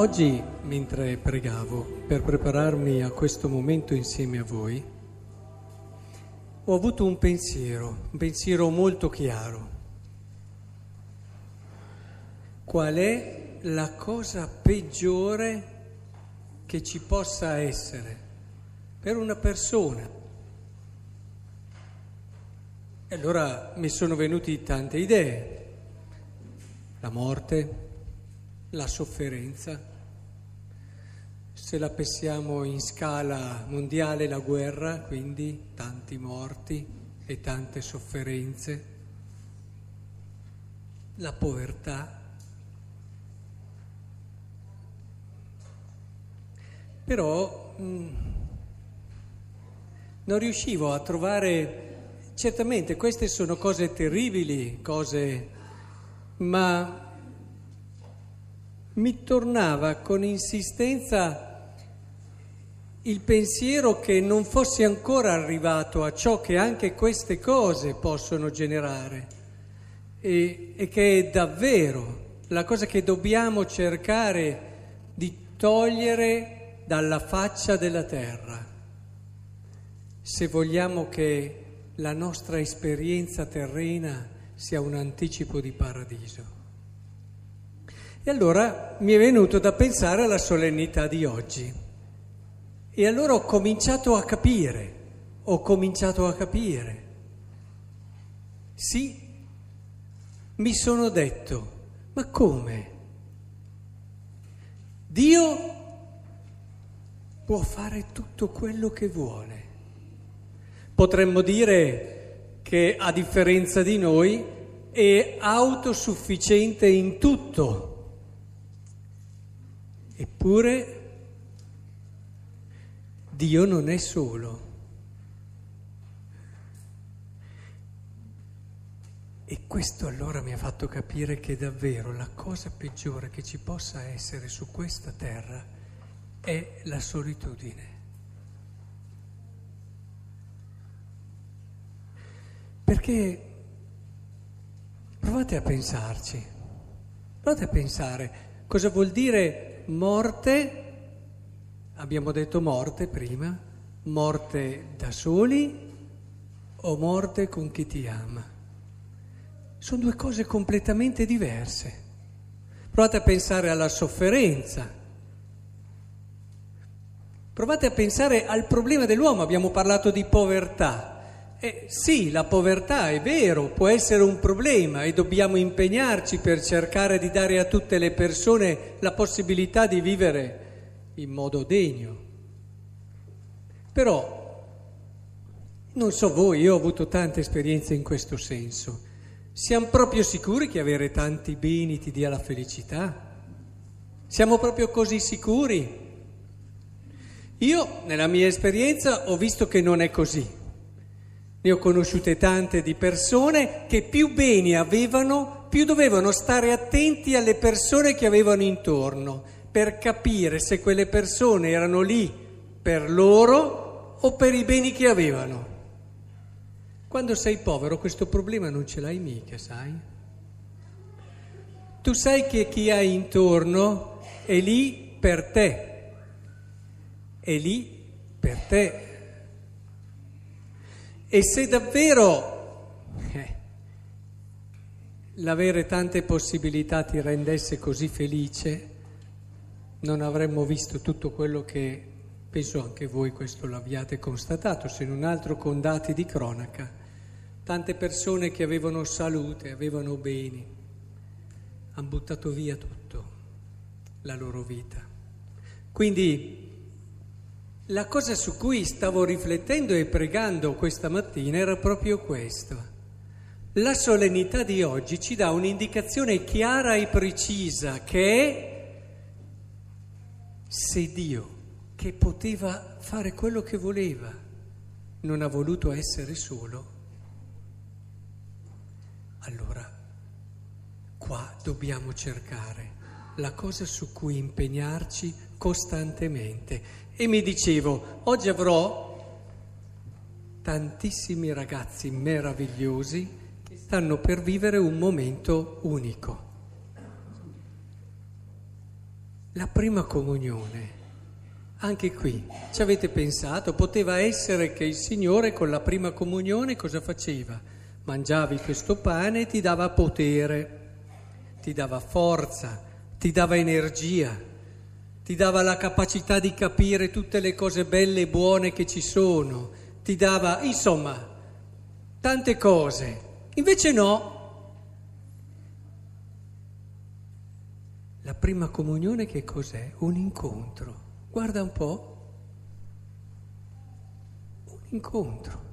Oggi, mentre pregavo per prepararmi a questo momento insieme a voi, ho avuto un pensiero, un pensiero molto chiaro. Qual è la cosa peggiore che ci possa essere per una persona? E allora mi sono venuti tante idee. La morte, la sofferenza. Se la pensiamo in scala mondiale, la guerra, quindi tanti morti e tante sofferenze, la povertà. Però mh, mm, non riuscivo a trovare, certamente queste sono cose terribili, cose, ma mi tornava con insistenza il pensiero che non fossi ancora arrivato a ciò che anche queste cose possono generare e, e che è davvero la cosa che dobbiamo cercare di togliere dalla faccia della terra. Se vogliamo che la nostra esperienza terrena sia un anticipo di paradiso. E allora mi è venuto da pensare alla solennità di oggi. E allora ho cominciato a capire, ho cominciato a capire. Sì, mi sono detto, ma come? Dio può fare tutto quello che vuole. Potremmo dire che a differenza di noi è autosufficiente in tutto Eppure Dio non è solo. E questo allora mi ha fatto capire che davvero la cosa peggiore che ci possa essere su questa terra è la solitudine. Perché provate a pensarci, provate a pensare cosa vuol dire morte, abbiamo detto morte prima, morte da soli o morte con chi ti ama. Sono due cose completamente diverse. Provate a pensare alla sofferenza. Provate a pensare al problema dell'uomo, abbiamo parlato di povertà. Eh, sì, la povertà è vero, può essere un problema e dobbiamo impegnarci per cercare di dare a tutte le persone la possibilità di vivere in modo degno. Però, non so voi, io ho avuto tante esperienze in questo senso. Siamo proprio sicuri che avere tanti beni ti dia la felicità? Siamo proprio così sicuri? Io, nella mia esperienza, ho visto che non è così. Ne ho conosciute tante di persone che più beni avevano, più dovevano stare attenti alle persone che avevano intorno per capire se quelle persone erano lì per loro o per i beni che avevano. Quando sei povero questo problema non ce l'hai mica, sai? Tu sai che chi hai intorno è lì per te, è lì per te. E se davvero eh, l'avere tante possibilità ti rendesse così felice, non avremmo visto tutto quello che penso anche voi questo l'abbiate constatato, se non altro con dati di cronaca. Tante persone che avevano salute, avevano beni, hanno buttato via tutto, la loro vita. Quindi la cosa su cui stavo riflettendo e pregando questa mattina era proprio questo. La solennità di oggi ci dà un'indicazione chiara e precisa che è se Dio, che poteva fare quello che voleva, non ha voluto essere solo, allora qua dobbiamo cercare la cosa su cui impegnarci costantemente e mi dicevo, oggi avrò tantissimi ragazzi meravigliosi che stanno per vivere un momento unico. La prima comunione, anche qui, ci avete pensato, poteva essere che il Signore con la prima comunione cosa faceva? Mangiavi questo pane e ti dava potere, ti dava forza, ti dava energia, ti dava la capacità di capire tutte le cose belle e buone che ci sono, ti dava, insomma, tante cose. Invece no. Prima comunione che cos'è? Un incontro. Guarda un po'. Un incontro.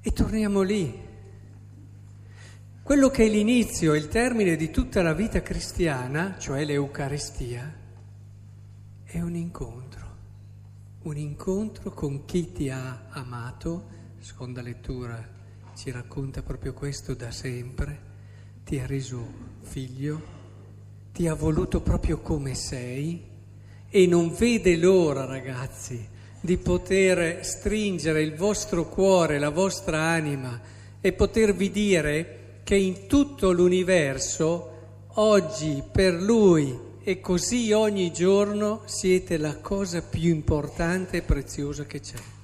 E torniamo lì. Quello che è l'inizio il termine di tutta la vita cristiana, cioè l'Eucaristia, è un incontro, un incontro con chi ti ha amato, seconda lettura ci racconta proprio questo da sempre, ti ha reso figlio, ti ha voluto proprio come sei e non vede l'ora, ragazzi, di poter stringere il vostro cuore, la vostra anima e potervi dire che in tutto l'universo oggi per lui e così ogni giorno siete la cosa più importante e preziosa che c'è.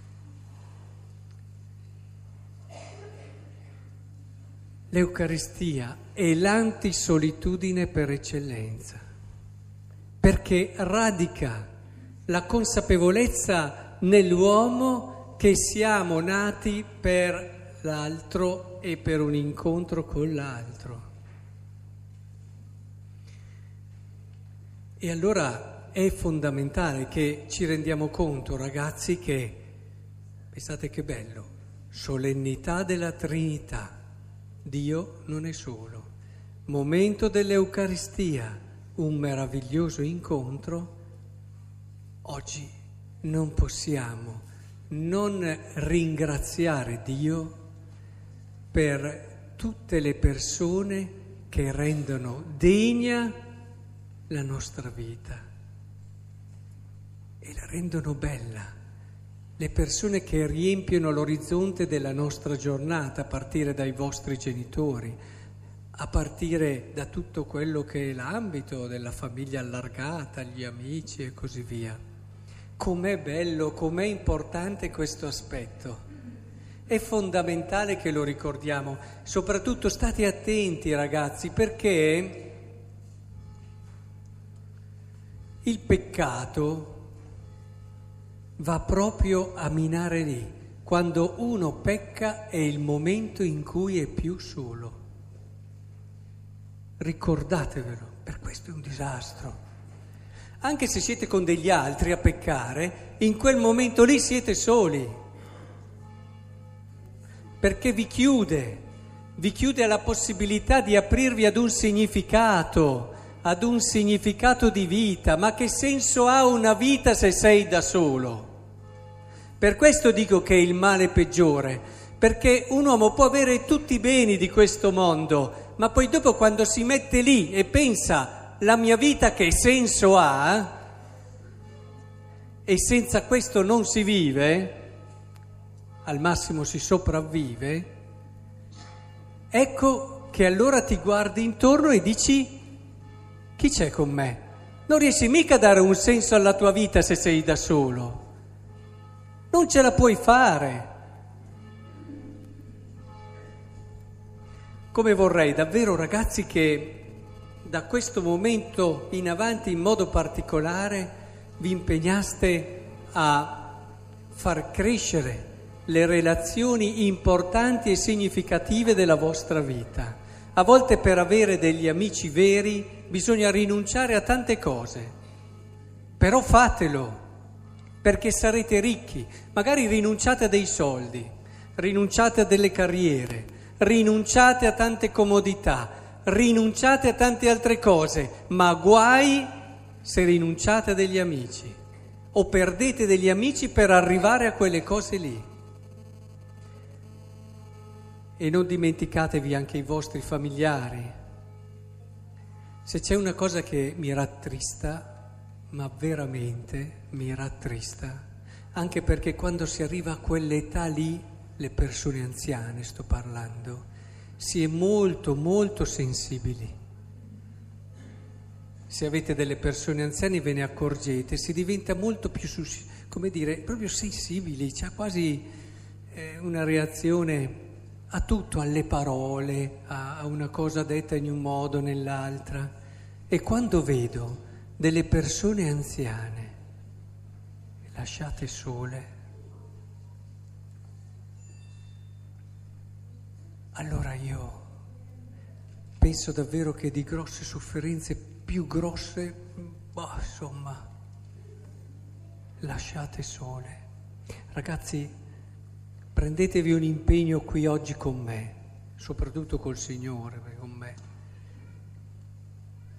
L'Eucaristia è l'antisolitudine per eccellenza, perché radica la consapevolezza nell'uomo che siamo nati per l'altro e per un incontro con l'altro. E allora è fondamentale che ci rendiamo conto, ragazzi, che, pensate che bello, solennità della Trinità, Dio non è solo, momento dell'Eucaristia, un meraviglioso incontro, oggi non possiamo non ringraziare Dio per tutte le persone che rendono degna la nostra vita e la rendono bella. Le persone che riempiono l'orizzonte della nostra giornata, a partire dai vostri genitori, a partire da tutto quello che è l'ambito della famiglia allargata, gli amici e così via. Com'è bello, com'è importante questo aspetto. È fondamentale che lo ricordiamo, soprattutto state attenti ragazzi perché il peccato va proprio a minare lì. Quando uno pecca è il momento in cui è più solo. Ricordatevelo, per questo è un disastro. Anche se siete con degli altri a peccare, in quel momento lì siete soli perché vi chiude, vi chiude alla possibilità di aprirvi ad un significato, ad un significato di vita, ma che senso ha una vita se sei da solo? Per questo dico che è il male peggiore, perché un uomo può avere tutti i beni di questo mondo, ma poi dopo quando si mette lì e pensa la mia vita che senso ha, e senza questo non si vive, al massimo si sopravvive, ecco che allora ti guardi intorno e dici chi c'è con me? Non riesci mica a dare un senso alla tua vita se sei da solo. Non ce la puoi fare. Come vorrei davvero ragazzi che da questo momento in avanti in modo particolare vi impegnaste a far crescere le relazioni importanti e significative della vostra vita. A volte per avere degli amici veri bisogna rinunciare a tante cose, però fatelo, perché sarete ricchi, magari rinunciate a dei soldi, rinunciate a delle carriere, rinunciate a tante comodità, rinunciate a tante altre cose, ma guai se rinunciate a degli amici o perdete degli amici per arrivare a quelle cose lì. E non dimenticatevi anche i vostri familiari. Se c'è una cosa che mi rattrista, ma veramente mi rattrista, anche perché quando si arriva a quell'età lì, le persone anziane sto parlando, si è molto molto sensibili. se avete delle persone anziane ve ne accorgete, si diventa molto più, come dire, proprio sensibili, c'è quasi eh, una reazione a tutto, alle parole, a, a una cosa detta in un modo o nell'altra. E quando vedo delle persone anziane lasciate sole, allora io penso davvero che di grosse sofferenze più grosse, bah, insomma, lasciate sole. Ragazzi, prendetevi un impegno qui oggi con me, soprattutto col Signore.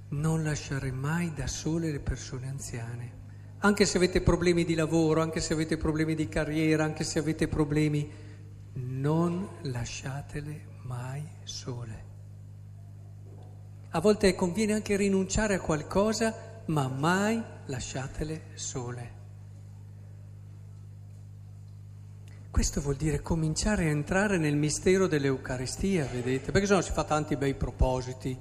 Non lasciare mai da sole le persone anziane. Anche se avete problemi di lavoro, anche se avete problemi di carriera, anche se avete problemi, non lasciatele mai sole. A volte conviene anche rinunciare a qualcosa, ma mai lasciatele sole. Questo vuol dire cominciare a entrare nel mistero dell'Eucaristia, vedete? Perché sennò si fa tanti bei propositi,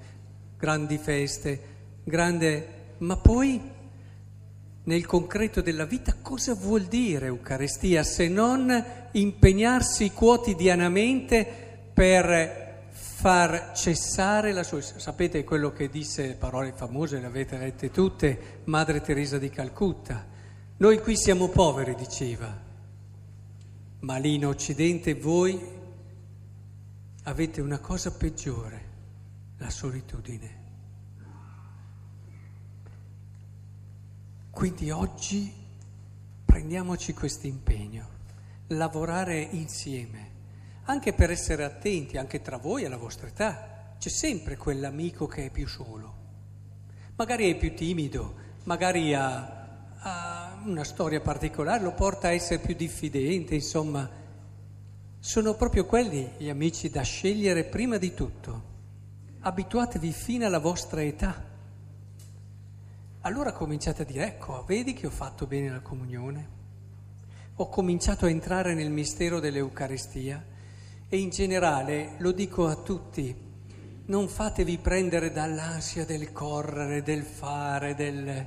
grandi feste, grande... ma poi nel concreto della vita cosa vuol dire Eucaristia se non impegnarsi quotidianamente per far cessare la sua... Sapete quello che disse, parole famose, le avete lette tutte, Madre Teresa di Calcutta. Noi qui siamo poveri, diceva, ma lì in Occidente voi avete una cosa peggiore, la solitudine. Quindi oggi prendiamoci questo impegno, lavorare insieme, anche per essere attenti, anche tra voi alla vostra età. C'è sempre quell'amico che è più solo, magari è più timido, magari ha, ha una storia particolare, lo porta a essere più diffidente, insomma. Sono proprio quelli gli amici da scegliere prima di tutto. Abituatevi fino alla vostra età allora cominciate a dire, ecco, vedi che ho fatto bene la comunione, ho cominciato a entrare nel mistero dell'Eucaristia e in generale lo dico a tutti, non fatevi prendere dall'ansia del correre, del fare, del...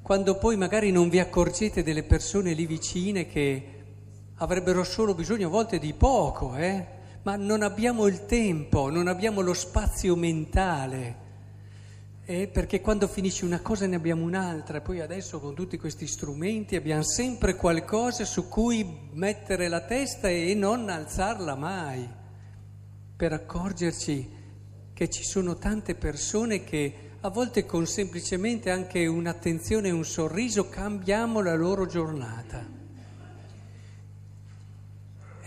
quando poi magari non vi accorgete delle persone lì vicine che avrebbero solo bisogno a volte di poco, eh? Ma non abbiamo il tempo, non abbiamo lo spazio mentale. Eh, perché quando finisce una cosa ne abbiamo un'altra, poi adesso con tutti questi strumenti abbiamo sempre qualcosa su cui mettere la testa e non alzarla mai, per accorgerci che ci sono tante persone che a volte con semplicemente anche un'attenzione e un sorriso cambiamo la loro giornata.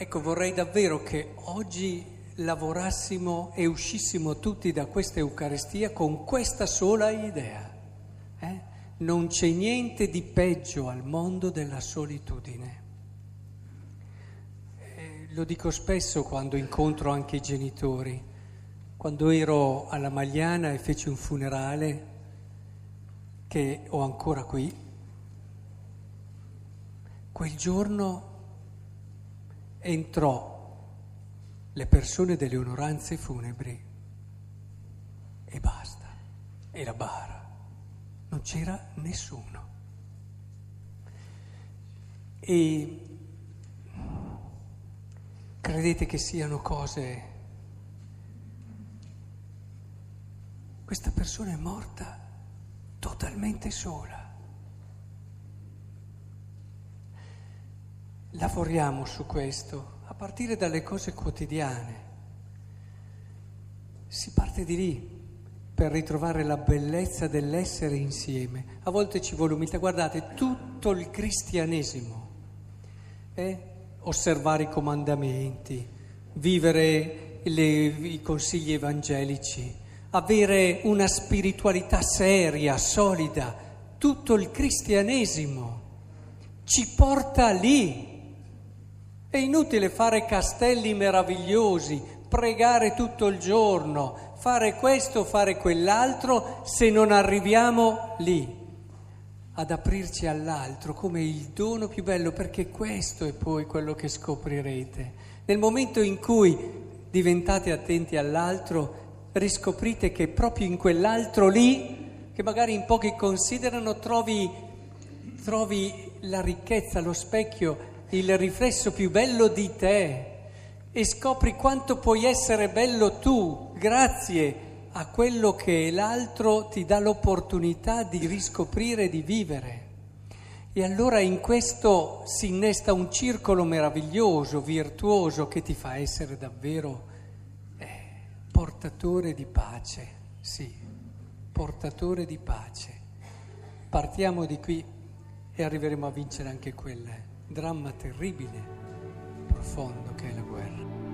Ecco, vorrei davvero che oggi lavorassimo e uscissimo tutti da questa Eucaristia con questa sola idea. Eh? Non c'è niente di peggio al mondo della solitudine. Eh, lo dico spesso quando incontro anche i genitori. Quando ero alla Magliana e feci un funerale che ho ancora qui, quel giorno entrò le persone delle onoranze funebri e basta. E la bara. Non c'era nessuno. E credete che siano cose... Questa persona è morta totalmente sola. Lavoriamo su questo a partire dalle cose quotidiane. Si parte di lì per ritrovare la bellezza dell'essere insieme. A volte ci vuole umiltà. Guardate, tutto il cristianesimo è osservare i comandamenti, vivere le, i consigli evangelici, avere una spiritualità seria, solida. Tutto il cristianesimo ci porta lì è inutile fare castelli meravigliosi, pregare tutto il giorno, fare questo, fare quell'altro, se non arriviamo lì ad aprirci all'altro come il dono più bello, perché questo è poi quello che scoprirete. Nel momento in cui diventate attenti all'altro, riscoprite che proprio in quell'altro lì che magari in pochi considerano, trovi, trovi la ricchezza, lo specchio, il riflesso più bello di te e scopri quanto puoi essere bello tu grazie a quello che l'altro ti dà l'opportunità di riscoprire di vivere. E allora in questo si innesta un circolo meraviglioso, virtuoso, che ti fa essere davvero eh, portatore di pace, sì, portatore di pace. Partiamo di qui e arriveremo a vincere anche quel dramma terribile, profondo che è la guerra.